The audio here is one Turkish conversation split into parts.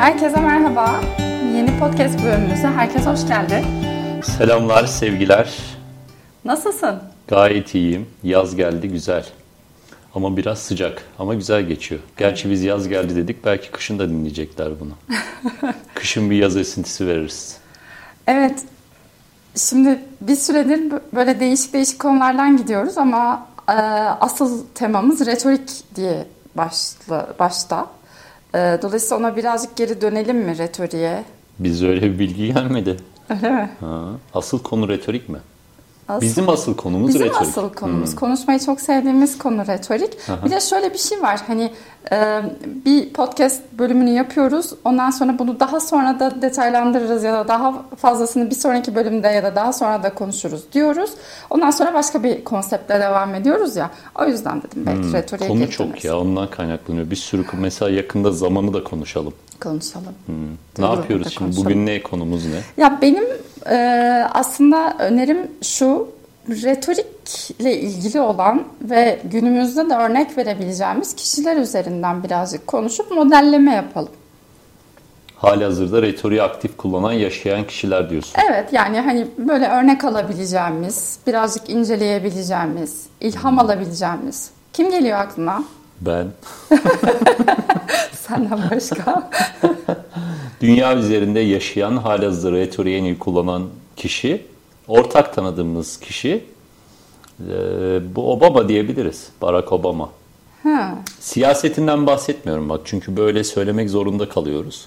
Herkese merhaba. Yeni podcast bölümümüze herkes hoş geldi. Selamlar, sevgiler. Nasılsın? Gayet iyiyim. Yaz geldi, güzel. Ama biraz sıcak ama güzel geçiyor. Gerçi biz yaz geldi dedik, belki kışın da dinleyecekler bunu. kışın bir yaz esintisi veririz. Evet. Şimdi bir süredir böyle değişik değişik konulardan gidiyoruz ama e, asıl temamız retorik diye başla, başta. E, dolayısıyla ona birazcık geri dönelim mi retoriğe? Biz öyle bir bilgi gelmedi. Öyle mi? Ha, asıl konu retorik mi? Asıl, Bizim asıl konumuz bizim retorik. asıl konumuz. Hmm. Konuşmayı çok sevdiğimiz konu retorik. Aha. Bir de şöyle bir şey var. Hani e, bir podcast bölümünü yapıyoruz. Ondan sonra bunu daha sonra da detaylandırırız ya da daha fazlasını bir sonraki bölümde ya da daha sonra da konuşuruz diyoruz. Ondan sonra başka bir konseptle devam ediyoruz ya. O yüzden dedim belki Hmm, retoriğe Konu geri çok ya ondan kaynaklanıyor. Bir sürü mesela yakında zamanı da konuşalım. Konuşalım. Hmm. Ne yapıyoruz şimdi? konuşalım. Bugün ne konumuz ne? Ya benim e, aslında önerim şu retorikle ilgili olan ve günümüzde de örnek verebileceğimiz kişiler üzerinden birazcık konuşup modelleme yapalım. Halihazırda retoriği aktif kullanan, yaşayan kişiler diyorsun. Evet yani hani böyle örnek alabileceğimiz, birazcık inceleyebileceğimiz, ilham alabileceğimiz. Kim geliyor aklına? Ben Senden başka. Dünya üzerinde yaşayan, halihazırda retoriği en iyi kullanan kişi, ortak tanıdığımız kişi, e, bu Obama diyebiliriz. Barack Obama. ha. Siyasetinden bahsetmiyorum bak çünkü böyle söylemek zorunda kalıyoruz.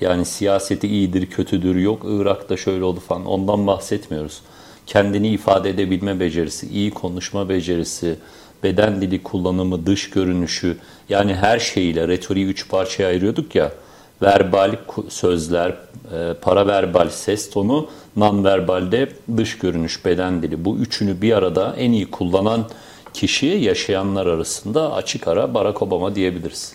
Yani siyaseti iyidir, kötüdür, yok Irak'ta şöyle oldu falan ondan bahsetmiyoruz. Kendini ifade edebilme becerisi, iyi konuşma becerisi, beden dili kullanımı, dış görünüşü yani her şeyiyle retoriği üç parçaya ayırıyorduk ya. Verbal sözler, e, paraverbal ses tonu, nonverbalde dış görünüş, beden dili. Bu üçünü bir arada en iyi kullanan kişi yaşayanlar arasında açık ara Barack Obama diyebiliriz.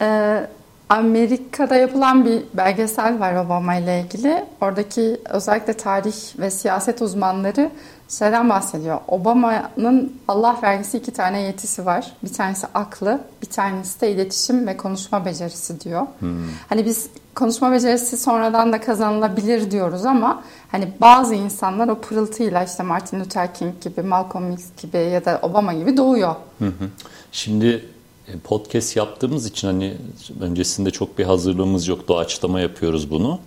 Ee, Amerika'da yapılan bir belgesel var Obama ile ilgili. Oradaki özellikle tarih ve siyaset uzmanları şeyden bahsediyor. Obama'nın Allah vergisi iki tane yetisi var. Bir tanesi aklı, bir tanesi de iletişim ve konuşma becerisi diyor. Hani biz konuşma becerisi sonradan da kazanılabilir diyoruz ama hani bazı insanlar o pırıltıyla işte Martin Luther King gibi, Malcolm X gibi ya da Obama gibi doğuyor. Hı hı. Şimdi e, podcast yaptığımız için hani öncesinde çok bir hazırlığımız yok. Doğaçlama yapıyoruz bunu.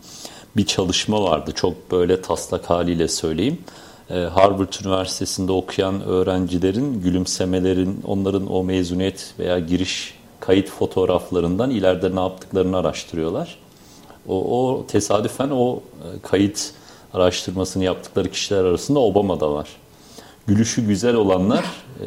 Bir çalışma vardı. Çok böyle taslak haliyle söyleyeyim. E, Harvard Üniversitesi'nde okuyan öğrencilerin gülümsemelerin, onların o mezuniyet veya giriş kayıt fotoğraflarından ileride ne yaptıklarını araştırıyorlar. O, o tesadüfen o e, kayıt araştırmasını yaptıkları kişiler arasında Obama da var. Gülüşü güzel olanlar e,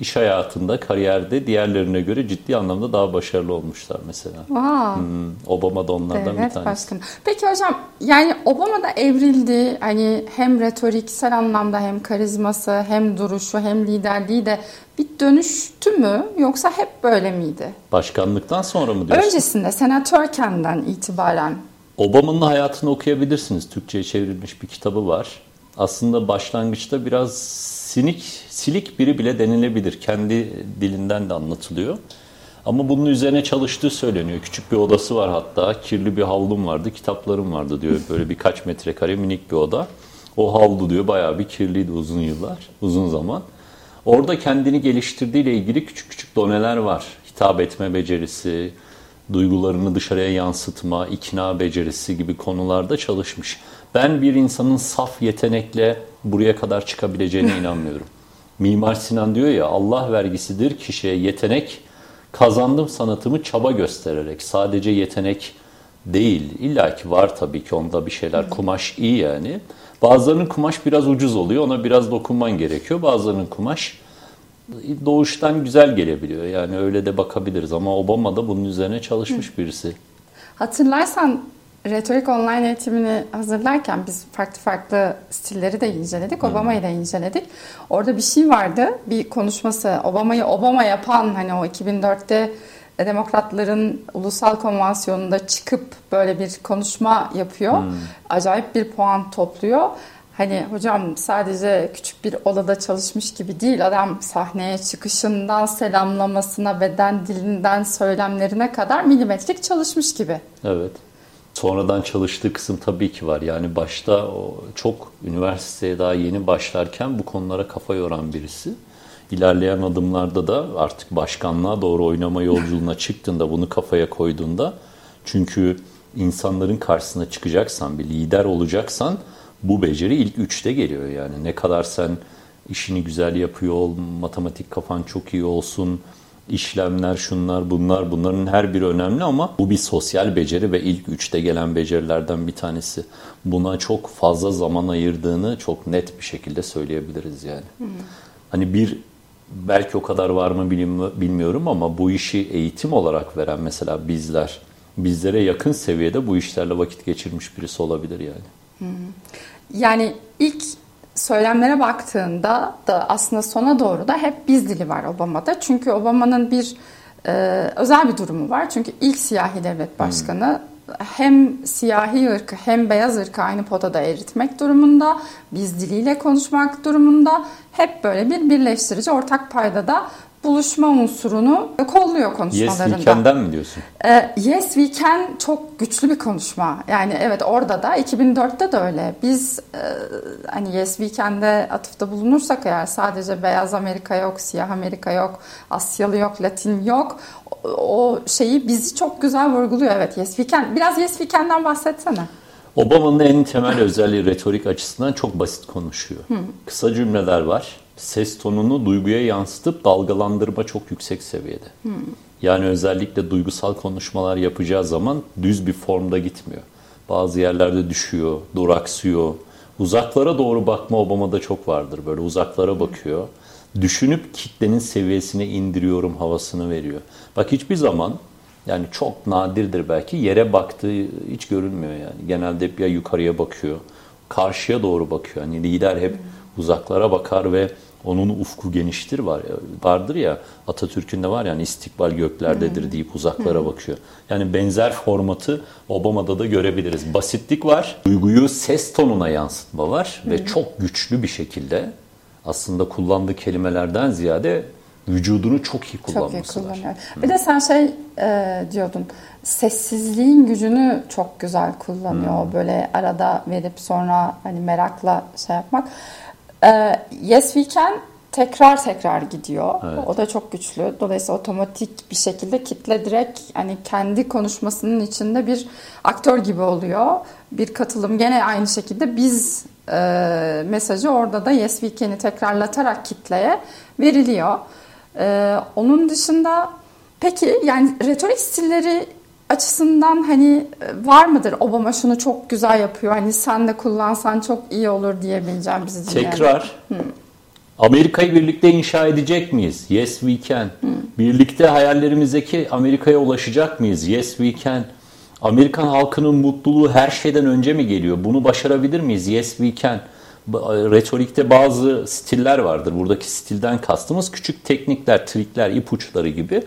iş hayatında, kariyerde diğerlerine göre ciddi anlamda daha başarılı olmuşlar mesela. Wow. Hmm, Obama da onlardan bir Evet tanesi. başkanım. Peki hocam yani Obama da evrildi. Hani hem retoriksel anlamda hem karizması hem duruşu hem liderliği de bir dönüştü mü yoksa hep böyle miydi? Başkanlıktan sonra mı diyorsun? Öncesinde senatörkenden itibaren Obama'nın hayatını okuyabilirsiniz. Türkçe'ye çevrilmiş bir kitabı var. Aslında başlangıçta biraz sinik, silik biri bile denilebilir. Kendi dilinden de anlatılıyor. Ama bunun üzerine çalıştığı söyleniyor. Küçük bir odası var hatta. Kirli bir havlum vardı, kitaplarım vardı diyor. Böyle birkaç metrekare minik bir oda. O havlu diyor bayağı bir kirliydi uzun yıllar, uzun zaman. Orada kendini geliştirdiğiyle ilgili küçük küçük doneler var. Hitap etme becerisi, duygularını dışarıya yansıtma, ikna becerisi gibi konularda çalışmış. Ben bir insanın saf yetenekle buraya kadar çıkabileceğine inanmıyorum. Mimar Sinan diyor ya Allah vergisidir kişiye yetenek kazandım sanatımı çaba göstererek. Sadece yetenek değil. İlla ki var tabii ki onda bir şeyler. Kumaş iyi yani. Bazılarının kumaş biraz ucuz oluyor. Ona biraz dokunman gerekiyor. Bazılarının kumaş doğuştan güzel gelebiliyor. Yani öyle de bakabiliriz ama Obama da bunun üzerine çalışmış birisi. hatırlarsan retorik online eğitimini hazırlarken biz farklı farklı stilleri de inceledik. Obama'yı da inceledik. Orada bir şey vardı. Bir konuşması Obama'yı Obama yapan hani o 2004'te demokratların ulusal konvansiyonunda çıkıp böyle bir konuşma yapıyor. Acayip bir puan topluyor. hani hocam sadece küçük bir odada çalışmış gibi değil. Adam sahneye çıkışından selamlamasına, beden dilinden söylemlerine kadar milimetrik çalışmış gibi. Evet. Sonradan çalıştığı kısım tabii ki var. Yani başta çok üniversiteye daha yeni başlarken bu konulara kafa yoran birisi. İlerleyen adımlarda da artık başkanlığa doğru oynama yolculuğuna çıktığında bunu kafaya koyduğunda çünkü insanların karşısına çıkacaksan bir lider olacaksan bu beceri ilk üçte geliyor yani. Ne kadar sen işini güzel yapıyor ol, matematik kafan çok iyi olsun, işlemler şunlar bunlar bunların her biri önemli ama bu bir sosyal beceri ve ilk üçte gelen becerilerden bir tanesi. Buna çok fazla zaman ayırdığını çok net bir şekilde söyleyebiliriz yani. Hmm. Hani bir belki o kadar var mı bilmiyorum ama bu işi eğitim olarak veren mesela bizler bizlere yakın seviyede bu işlerle vakit geçirmiş birisi olabilir yani. Hmm. Yani ilk söylemlere baktığında da aslında sona doğru da hep biz dili var Obama'da. Çünkü Obama'nın bir e, özel bir durumu var. Çünkü ilk siyahi devlet başkanı hem siyahi ırkı hem beyaz ırkı aynı potada eritmek durumunda, biz diliyle konuşmak durumunda. Hep böyle bir birleştirici ortak paydada buluşma unsurunu kolluyor konuşmalarında. Yes We Can'den mi diyorsun? Ee, yes We Can çok güçlü bir konuşma. Yani evet orada da 2004'te de öyle. Biz e, hani Yes We Can'de atıfta bulunursak eğer sadece beyaz Amerika yok, siyah Amerika yok, Asyalı yok, Latin yok. O, o şeyi bizi çok güzel vurguluyor. Evet Yes We Can. Biraz Yes We Can'den bahsetsene. Obama'nın en temel özelliği retorik açısından çok basit konuşuyor. Hmm. Kısa cümleler var ses tonunu duyguya yansıtıp dalgalandırma çok yüksek seviyede. Hmm. Yani özellikle duygusal konuşmalar yapacağı zaman düz bir formda gitmiyor. Bazı yerlerde düşüyor, duraksıyor. Uzaklara doğru bakma Obama'da çok vardır. Böyle uzaklara bakıyor. Düşünüp kitlenin seviyesine indiriyorum havasını veriyor. Bak hiçbir zaman yani çok nadirdir belki yere baktığı hiç görünmüyor yani. Genelde hep ya yukarıya bakıyor, karşıya doğru bakıyor. Yani lider hep uzaklara bakar ve onun ufku geniştir var vardır ya Atatürk'ün de var yani istikbal göklerdedir deyip uzaklara bakıyor. Yani benzer formatı Obama'da da görebiliriz. Basitlik var, duyguyu ses tonuna yansıtma var ve çok güçlü bir şekilde aslında kullandığı kelimelerden ziyade vücudunu çok iyi kullanması çok iyi kullanıyor. var. Bir de sen şey e, diyordun sessizliğin gücünü çok güzel kullanıyor. Hmm. Böyle arada verip sonra hani merakla şey yapmak. Ee, yes We Can tekrar tekrar gidiyor. Evet. O da çok güçlü. Dolayısıyla otomatik bir şekilde kitle direkt hani kendi konuşmasının içinde bir aktör gibi oluyor. Bir katılım gene aynı şekilde biz e, mesajı orada da Yes We Can'i tekrarlatarak kitleye veriliyor. E, onun dışında peki yani retorik stilleri açısından hani e, var mıdır Obama şunu çok güzel yapıyor hani sen de kullansan çok iyi olur diyebileceğim bizi dinleyen. Tekrar. Hmm. Amerika'yı birlikte inşa edecek miyiz? Yes we can. Hmm. Birlikte hayallerimizdeki Amerika'ya ulaşacak mıyız? Yes we can. Amerikan halkının mutluluğu her şeyden önce mi geliyor? Bunu başarabilir miyiz? Yes we can. Retorikte bazı stiller vardır. Buradaki stilden kastımız küçük teknikler, trikler, ipuçları gibi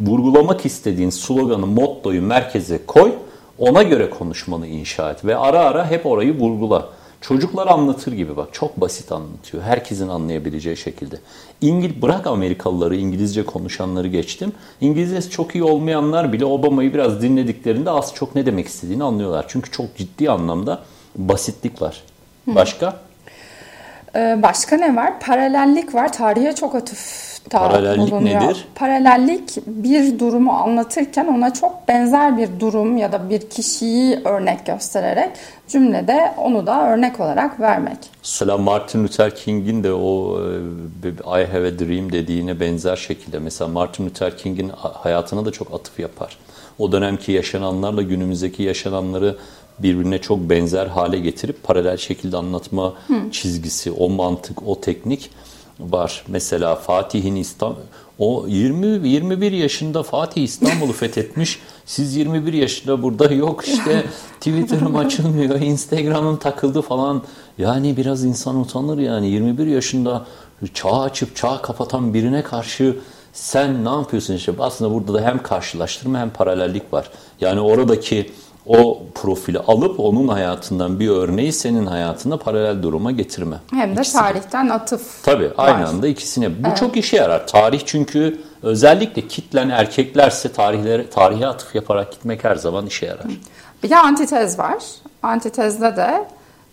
vurgulamak istediğin sloganı, mottoyu merkeze koy. Ona göre konuşmanı inşa et ve ara ara hep orayı vurgula. Çocuklar anlatır gibi bak çok basit anlatıyor. Herkesin anlayabileceği şekilde. İngil bırak Amerikalıları İngilizce konuşanları geçtim. İngilizcesi çok iyi olmayanlar bile Obama'yı biraz dinlediklerinde az çok ne demek istediğini anlıyorlar. Çünkü çok ciddi anlamda basitlik var. Başka? Ee, başka ne var? Paralellik var. Tarihe çok atıf Paralellik bulunuyor. nedir? Paralellik bir durumu anlatırken ona çok benzer bir durum ya da bir kişiyi örnek göstererek cümlede onu da örnek olarak vermek. Mesela Martin Luther King'in de o e, I have a dream dediğine benzer şekilde mesela Martin Luther King'in hayatına da çok atıf yapar. O dönemki yaşananlarla günümüzdeki yaşananları birbirine çok benzer hale getirip paralel şekilde anlatma Hı. çizgisi, o mantık, o teknik var. Mesela Fatih'in İstanbul o 20 21 yaşında Fatih İstanbul'u fethetmiş. Siz 21 yaşında burada yok işte Twitter'ım açılmıyor, Instagram'ım takıldı falan. Yani biraz insan utanır yani 21 yaşında çağ açıp çağ kapatan birine karşı sen ne yapıyorsun işte aslında burada da hem karşılaştırma hem paralellik var. Yani oradaki o profili alıp onun hayatından bir örneği senin hayatında paralel duruma getirme. Hem de İkisi tarihten atıf. Tabii aynı var. anda ikisine. Bu çok işe yarar. Tarih çünkü özellikle kitlen erkeklerse tarihlere, tarihe atıf yaparak gitmek her zaman işe yarar. Bir de antitez var. Antitezde de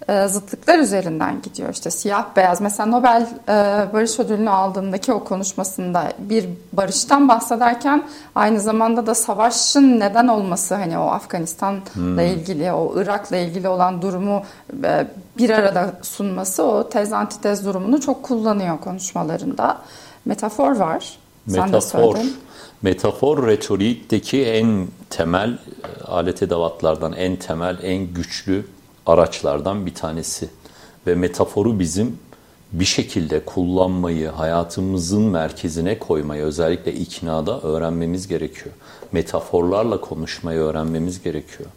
e, zıtlıklar üzerinden gidiyor. İşte siyah beyaz. Mesela Nobel e, Barış Ödülünü aldığındaki o konuşmasında bir barıştan bahsederken aynı zamanda da savaşın neden olması hani o Afganistan'la ilgili, o Irak'la ilgili olan durumu e, bir arada sunması o tez antitez durumunu çok kullanıyor konuşmalarında. Metafor var. Sen de Metafor. söyledin. Metafor retorikteki en temel e, alet edevatlardan, en temel, en güçlü araçlardan bir tanesi. Ve metaforu bizim bir şekilde kullanmayı, hayatımızın merkezine koymayı, özellikle iknada öğrenmemiz gerekiyor. Metaforlarla konuşmayı öğrenmemiz gerekiyor.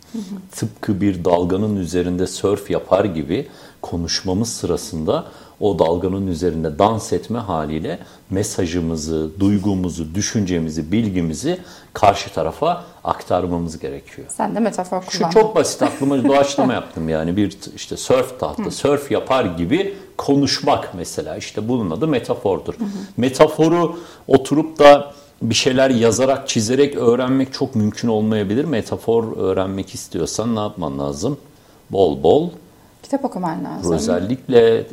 Tıpkı bir dalganın üzerinde sörf yapar gibi konuşmamız sırasında o dalganın üzerinde dans etme haliyle mesajımızı, duygumuzu, düşüncemizi, bilgimizi karşı tarafa aktarmamız gerekiyor. Sen de metafor Şu kullandın. çok basit aklıma doğaçlama yaptım yani bir işte sörf tahta, sörf yapar gibi konuşmak mesela işte bunun adı metafordur. Metaforu oturup da bir şeyler yazarak, çizerek öğrenmek çok mümkün olmayabilir. Metafor öğrenmek istiyorsan ne yapman lazım? Bol bol Kitap okuman lazım. Özellikle e,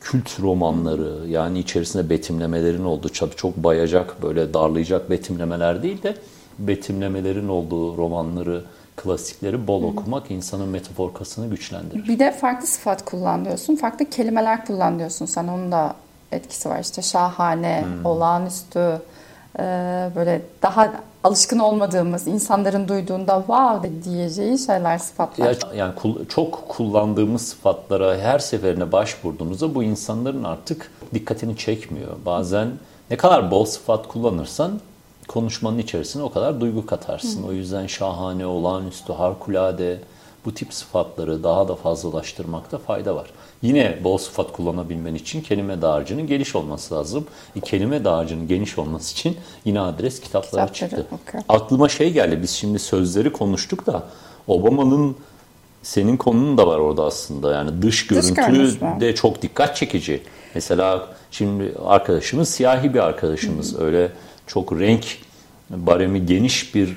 kült romanları yani içerisinde betimlemelerin olduğu çok, bayacak böyle darlayacak betimlemeler değil de betimlemelerin olduğu romanları, klasikleri bol okumak insanın metafor kasını güçlendirir. Bir de farklı sıfat kullan diyorsun. Farklı kelimeler kullan diyorsun. Sen onun da etkisi var. İşte şahane, Hmm. olağanüstü, e, böyle daha alışkın olmadığımız, insanların duyduğunda wow diyeceği şeyler, sıfatlar. Ya, yani çok kullandığımız sıfatlara her seferine başvurduğumuzda bu insanların artık dikkatini çekmiyor. Bazen ne kadar bol sıfat kullanırsan konuşmanın içerisine o kadar duygu katarsın. O yüzden şahane, olağanüstü, harikulade bu tip sıfatları daha da fazlalaştırmakta fayda var. Yine bol sıfat kullanabilmen için kelime dağarcığının geniş olması lazım. E, kelime dağarcığının geniş olması için yine adres kitaplara Kitapları çıktı. okuyor. Aklıma şey geldi. Biz şimdi sözleri konuştuk da Obama'nın senin konunun da var orada aslında. Yani dış görüntü mü? de çok dikkat çekici. Mesela şimdi arkadaşımız siyahi bir arkadaşımız. Öyle çok renk baremi geniş bir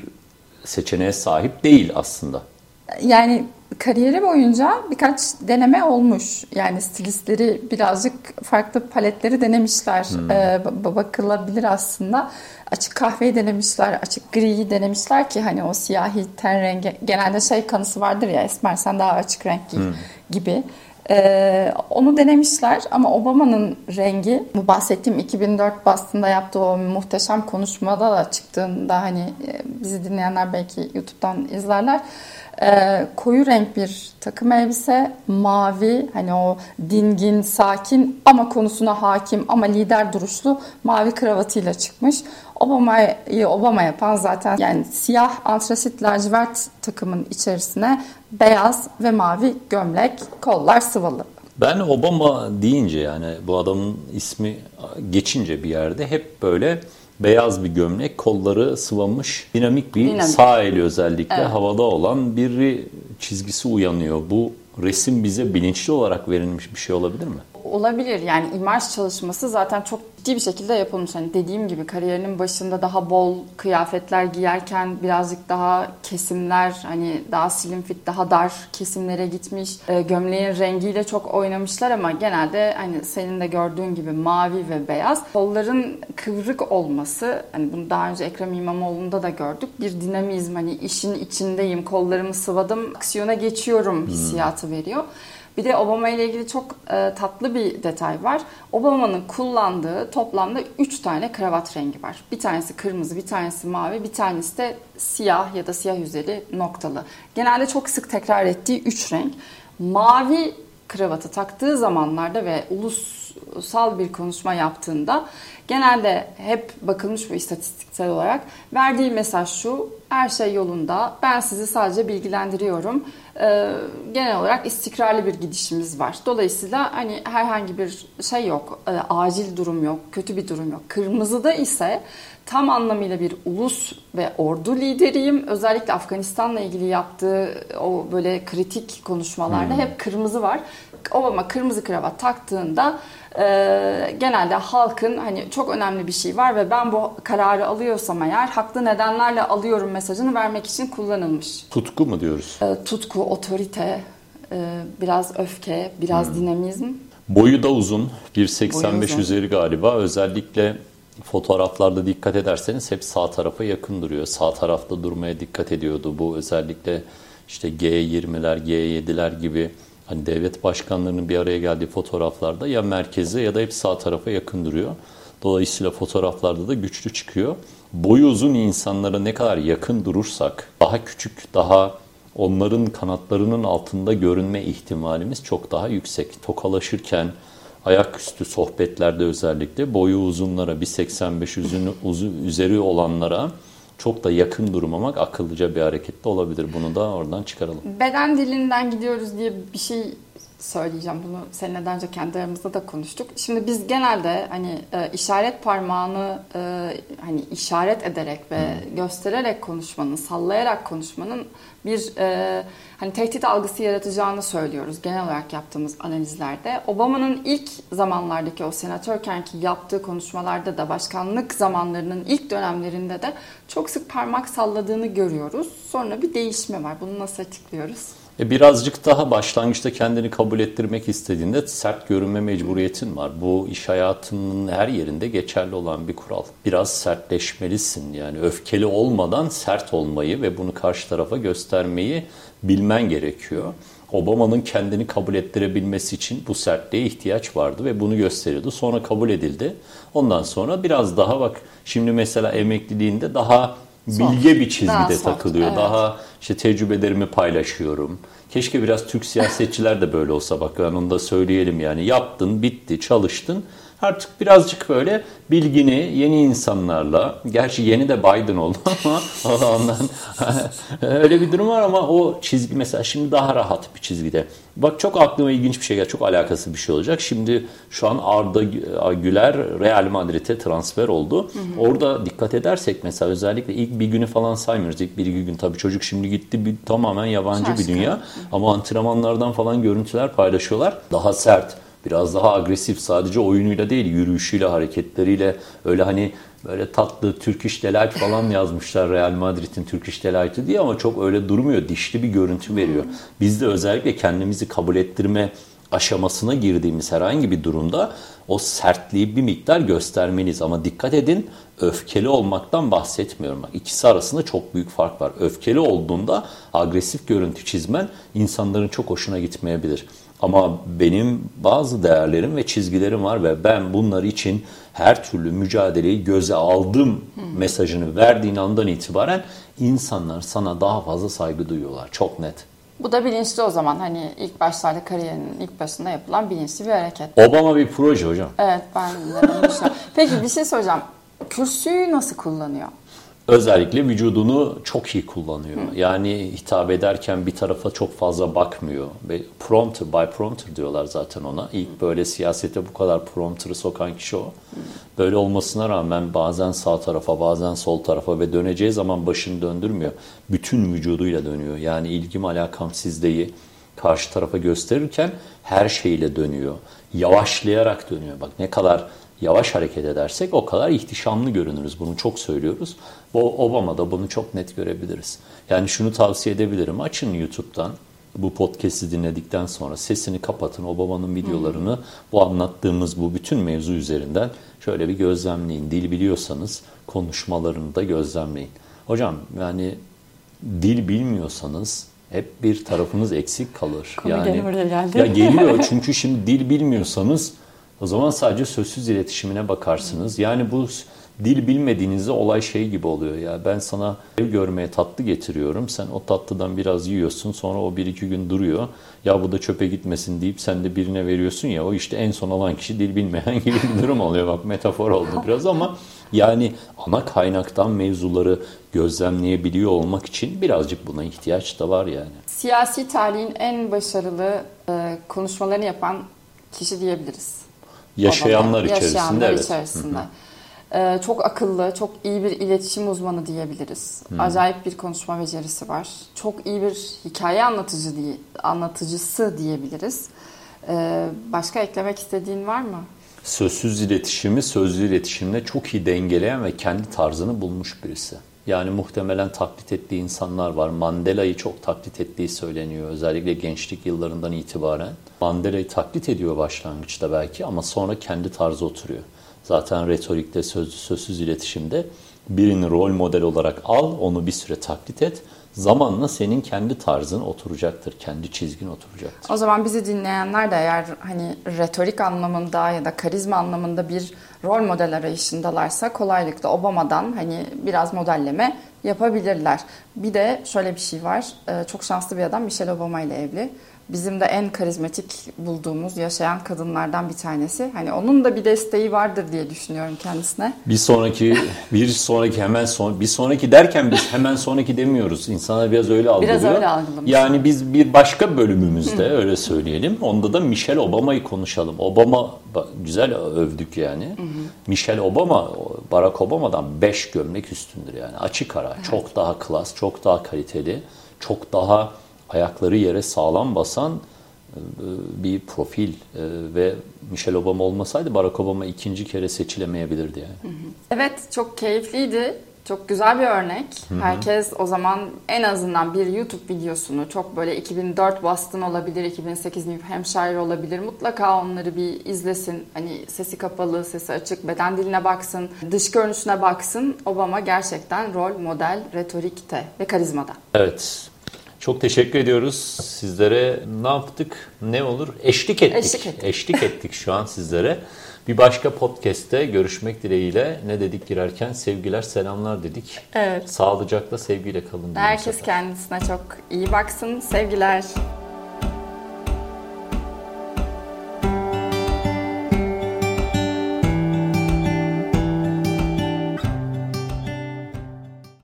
seçeneğe sahip değil aslında. Yani kariyeri boyunca birkaç deneme olmuş. Yani stilistleri birazcık farklı paletleri denemişler. Ee, ba- bakılabilir aslında. Açık kahveyi denemişler, açık griyi denemişler ki hani o siyahi ten rengi genelde şey kanısı vardır ya esmer sen daha açık renk giy gibi. Ee, onu denemişler ama Obama'nın rengi bu bahsettiğim 2004 Boston'da yaptığı o muhteşem konuşmada da çıktığında hani e, bizi dinleyenler belki YouTube'dan izlerler. Ee, koyu renk bir takım elbise, mavi hani o dingin, sakin ama konusuna hakim ama lider duruşlu mavi kravatıyla çıkmış. Obama'yı Obama yapan zaten yani siyah antrasit lacivert takımın içerisine beyaz ve mavi gömlek, kollar sıvalı. Ben Obama deyince yani bu adamın ismi geçince bir yerde hep böyle beyaz bir gömlek, kolları sıvamış, dinamik bir Dinamik. sağ eli özellikle havada olan bir çizgisi uyanıyor. Bu resim bize bilinçli olarak verilmiş bir şey olabilir mi? Olabilir yani imaj çalışması zaten çok ciddi bir şekilde yapılmış. Hani dediğim gibi kariyerinin başında daha bol kıyafetler giyerken birazcık daha kesimler hani daha slim fit daha dar kesimlere gitmiş. Ee, gömleğin rengiyle çok oynamışlar ama genelde hani senin de gördüğün gibi mavi ve beyaz. Kolların kıvrık olması hani bunu daha önce Ekrem İmamoğlu'nda da gördük. Bir dinamizm hani işin içindeyim kollarımı sıvadım aksiyona geçiyorum hissiyatı veriyor. Bir de Obama ile ilgili çok e, tatlı bir detay var. Obama'nın kullandığı toplamda 3 tane kravat rengi var. Bir tanesi kırmızı, bir tanesi mavi, bir tanesi de siyah ya da siyah üzeri noktalı. Genelde çok sık tekrar ettiği 3 renk. Mavi kravatı taktığı zamanlarda ve ulusal bir konuşma yaptığında genelde hep bakılmış bu istatistiksel olarak verdiği mesaj şu her şey yolunda ben sizi sadece bilgilendiriyorum e, genel olarak istikrarlı bir gidişimiz var. Dolayısıyla hani herhangi bir şey yok, e, acil durum yok, kötü bir durum yok. Kırmızıda ise tam anlamıyla bir ulus ve ordu lideriyim. Özellikle Afganistan'la ilgili yaptığı o böyle kritik konuşmalarda hmm. hep kırmızı var. Obama kırmızı kravat taktığında e, genelde halkın hani çok önemli bir şey var ve ben bu kararı alıyorsam eğer haklı nedenlerle alıyorum mesajını vermek için kullanılmış. Tutku mu diyoruz? E, tutku, otorite, e, biraz öfke, biraz hmm. dinamizm. Boyu da uzun. 1.85 üzeri galiba. Özellikle fotoğraflarda dikkat ederseniz hep sağ tarafa yakın duruyor. Sağ tarafta durmaya dikkat ediyordu. Bu özellikle işte G20'ler, G7'ler gibi hani devlet başkanlarının bir araya geldiği fotoğraflarda ya merkeze ya da hep sağ tarafa yakın duruyor. Dolayısıyla fotoğraflarda da güçlü çıkıyor. Boyu uzun insanlara ne kadar yakın durursak, daha küçük, daha onların kanatlarının altında görünme ihtimalimiz çok daha yüksek. Tokalaşırken, ayaküstü sohbetlerde özellikle boyu uzunlara, 1.85 üzünü, uzun, üzeri olanlara çok da yakın durmamak akıllıca bir hareket de olabilir. Bunu da oradan çıkaralım. Beden dilinden gidiyoruz diye bir şey söyleyeceğim. Bunu seninle daha önce kendi aramızda da konuştuk. Şimdi biz genelde hani e, işaret parmağını e, hani işaret ederek ve hmm. göstererek konuşmanın, sallayarak konuşmanın bir e, hani tehdit algısı yaratacağını söylüyoruz genel olarak yaptığımız analizlerde. Obama'nın ilk zamanlardaki o senatörkenki yaptığı konuşmalarda da başkanlık zamanlarının ilk dönemlerinde de çok sık parmak salladığını görüyoruz. Sonra bir değişme var. Bunu nasıl açıklıyoruz? E birazcık daha başlangıçta kendini kabul ettirmek istediğinde sert görünme mecburiyetin var. Bu iş hayatının her yerinde geçerli olan bir kural. Biraz sertleşmelisin yani öfkeli olmadan sert olmayı ve bunu karşı tarafa göstermeyi bilmen gerekiyor. Obama'nın kendini kabul ettirebilmesi için bu sertliğe ihtiyaç vardı ve bunu gösteriyordu. Sonra kabul edildi. Ondan sonra biraz daha bak şimdi mesela emekliliğinde daha bilge bir çizgide daha takılıyor. evet. Daha işte tecrübelerimi paylaşıyorum. Keşke biraz Türk siyasetçiler de böyle olsa bak yani onu da söyleyelim yani yaptın, bitti, çalıştın. Artık birazcık böyle bilgini yeni insanlarla, gerçi yeni de Biden oldu ama ondan öyle bir durum var ama o çizgi mesela şimdi daha rahat bir çizgide. Bak çok aklıma ilginç bir şey geldi. Çok alakası bir şey olacak. Şimdi şu an Arda Güler Real Madrid'e transfer oldu. Hı hı. Orada dikkat edersek mesela özellikle ilk bir günü falan saymıyoruz. İlk bir iki gün tabii çocuk şimdi gitti bir, tamamen yabancı Şaşkın. bir dünya. Ama antrenmanlardan falan görüntüler paylaşıyorlar. Daha sert biraz daha agresif sadece oyunuyla değil yürüyüşüyle hareketleriyle öyle hani böyle tatlı Türk iş Delight falan yazmışlar Real Madrid'in Türk iş Delight'ı diye ama çok öyle durmuyor. Dişli bir görüntü veriyor. Biz de özellikle kendimizi kabul ettirme aşamasına girdiğimiz herhangi bir durumda o sertliği bir miktar göstermeliyiz. Ama dikkat edin öfkeli olmaktan bahsetmiyorum. Bak, ikisi arasında çok büyük fark var. Öfkeli olduğunda agresif görüntü çizmen insanların çok hoşuna gitmeyebilir. Ama benim bazı değerlerim ve çizgilerim var ve ben bunlar için her türlü mücadeleyi göze aldım mesajını verdiğin andan itibaren insanlar sana daha fazla saygı duyuyorlar. Çok net. Bu da bilinçli o zaman hani ilk başlarda kariyerinin ilk başında yapılan bilinçli bir hareket. Obama bir proje hocam. Evet ben de Peki bir şey soracağım. Kürsüyü nasıl kullanıyor? Özellikle vücudunu çok iyi kullanıyor. Hı. Yani hitap ederken bir tarafa çok fazla bakmıyor. Ve prompter, by prompter diyorlar zaten ona. İlk böyle siyasete bu kadar prompter'ı sokan kişi o. Hı. Böyle olmasına rağmen bazen sağ tarafa, bazen sol tarafa ve döneceği zaman başını döndürmüyor. Bütün vücuduyla dönüyor. Yani ilgim alakam sizdeyi karşı tarafa gösterirken her şeyle dönüyor. Yavaşlayarak dönüyor. Bak ne kadar yavaş hareket edersek o kadar ihtişamlı görünürüz. Bunu çok söylüyoruz. Bu Obama'da bunu çok net görebiliriz. Yani şunu tavsiye edebilirim. Açın YouTube'dan bu podcast'i dinledikten sonra sesini kapatın. Obama'nın videolarını hmm. bu anlattığımız bu bütün mevzu üzerinden şöyle bir gözlemleyin. Dil biliyorsanız konuşmalarını da gözlemleyin. Hocam yani dil bilmiyorsanız hep bir tarafınız eksik kalır. Komedyen yani ya geliyor çünkü şimdi dil bilmiyorsanız o zaman sadece sözsüz iletişimine bakarsınız. Yani bu dil bilmediğinizde olay şey gibi oluyor ya. Ben sana ev görmeye tatlı getiriyorum. Sen o tatlıdan biraz yiyorsun. Sonra o bir iki gün duruyor. Ya bu da çöpe gitmesin deyip sen de birine veriyorsun ya. O işte en son alan kişi dil bilmeyen gibi bir durum oluyor. Bak metafor oldu biraz ama yani ana kaynaktan mevzuları gözlemleyebiliyor olmak için birazcık buna ihtiyaç da var yani. Siyasi tarihin en başarılı e, konuşmalarını yapan kişi diyebiliriz. Yaşayanlar Obama. içerisinde Yaşayanlar evet. içerisinde. E, çok akıllı, çok iyi bir iletişim uzmanı diyebiliriz. Acayip bir konuşma becerisi var. Çok iyi bir hikaye anlatıcı diye, anlatıcısı diyebiliriz. E, başka eklemek istediğin var mı? Sözsüz iletişimi sözlü iletişimle çok iyi dengeleyen ve kendi tarzını bulmuş birisi. Yani muhtemelen taklit ettiği insanlar var. Mandela'yı çok taklit ettiği söyleniyor. Özellikle gençlik yıllarından itibaren. Mandela'yı taklit ediyor başlangıçta belki ama sonra kendi tarzı oturuyor. Zaten retorikte, sözlü, sözsüz iletişimde birini rol model olarak al, onu bir süre taklit et. Zamanla senin kendi tarzın oturacaktır, kendi çizgin oturacaktır. O zaman bizi dinleyenler de eğer hani retorik anlamında ya da karizma anlamında bir rol model arayışındalarsa kolaylıkla Obama'dan hani biraz modelleme yapabilirler. Bir de şöyle bir şey var. Ee, Çok şanslı bir adam Michelle Obama ile evli. Bizim de en karizmatik bulduğumuz yaşayan kadınlardan bir tanesi. Hani onun da bir desteği vardır diye düşünüyorum kendisine. Bir sonraki, bir sonraki hemen son, bir sonraki derken biz hemen sonraki demiyoruz. İnsanlar biraz öyle algılıyor. öyle algılamış. Yani biz bir başka bölümümüzde öyle söyleyelim. Onda da Michelle Obama'yı konuşalım. Obama güzel övdük yani. Michelle Obama Barack Obama'dan 5 gömlek üstündür yani. Açık ara. Çok daha klas, çok daha kaliteli, çok daha ayakları yere sağlam basan e, bir profil E, ve Michelle Obama olmasaydı Barack Obama ikinci kere seçilemeyebilirdi yani. Evet çok keyifliydi. Çok güzel bir örnek. Herkes o zaman en azından bir YouTube videosunu çok böyle 2004 Boston olabilir, 2008 New Hampshire olabilir. Mutlaka onları bir izlesin. Hani sesi kapalı, sesi açık, beden diline baksın, dış görünüşüne baksın. Obama gerçekten rol model, retorikte ve karizmada. Evet. Çok teşekkür ediyoruz. Sizlere ne yaptık? Ne olur? Eşlik ettik. Eşlik ettik. Eşlik ettik şu an sizlere. Bir başka podcast'te görüşmek dileğiyle ne dedik girerken sevgiler selamlar dedik. Evet. Sağlıcakla sevgiyle kalın. Herkes kendisine çok iyi baksın. Sevgiler.